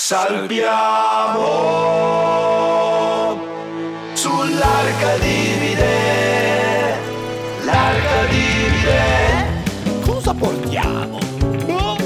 Salviamo sull'arca divide, l'arca divide. Cosa portiamo? Oh?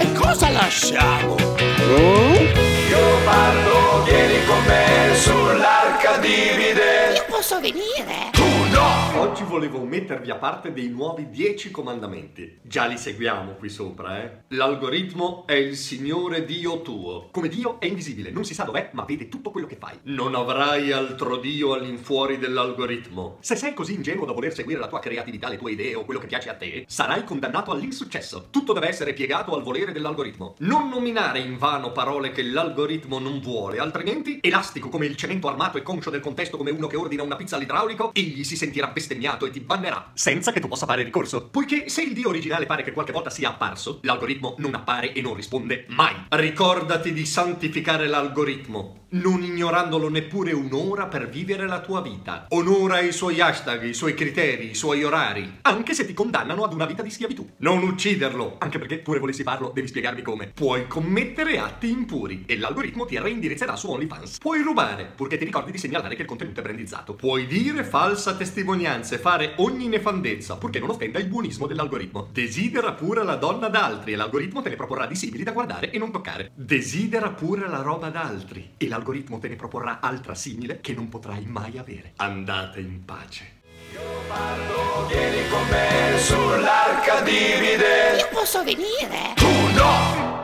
E cosa lasciamo? Io parlo, vieni con me sull'arca divide. Io posso venire? Volevo mettervi a parte dei nuovi 10 comandamenti. Già li seguiamo qui sopra, eh? L'algoritmo è il Signore Dio tuo. Come Dio è invisibile, non si sa dov'è, ma vede tutto quello che fai. Non avrai altro Dio all'infuori dell'algoritmo. Se sei così ingenuo da voler seguire la tua creatività, le tue idee o quello che piace a te, sarai condannato all'insuccesso. Tutto deve essere piegato al volere dell'algoritmo. Non nominare in vano parole che l'algoritmo non vuole, altrimenti, elastico come il cemento armato e conscio del contesto come uno che ordina una pizza all'idraulico, egli si sentirà bestemmiato e ti bannerà, senza che tu possa fare ricorso. Poiché se il Dio originale pare che qualche volta sia apparso, l'algoritmo non appare e non risponde mai. Ricordati di santificare l'algoritmo, non ignorandolo neppure un'ora per vivere la tua vita. Onora i suoi hashtag, i suoi criteri, i suoi orari, anche se ti condannano ad una vita di schiavitù. Non ucciderlo, anche perché pure volessi farlo, devi spiegarmi come. Puoi commettere atti impuri e l'algoritmo ti reindirizzerà su OnlyFans. Puoi rubare, purché ti ricordi di segnalare che il contenuto è brandizzato. Puoi dire falsa testimonianza e fare ogni nefandezza, purché non offenda il buonismo dell'algoritmo. Desidera pure la donna d'altri e l'algoritmo te ne proporrà di simili da guardare e non toccare. Desidera pure la roba d'altri e l'algoritmo te ne proporrà altra simile che non potrai mai avere. Andate in pace. Io parlo, vieni con me sull'arca divide. Io posso venire? Tu no!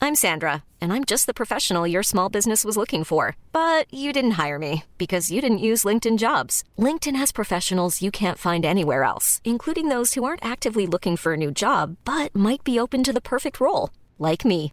I'm Sandra, and I'm just the professional your small business was looking for. But you didn't hire me because you didn't use LinkedIn jobs. LinkedIn has professionals you can't find anywhere else, including those who aren't actively looking for a new job but might be open to the perfect role, like me.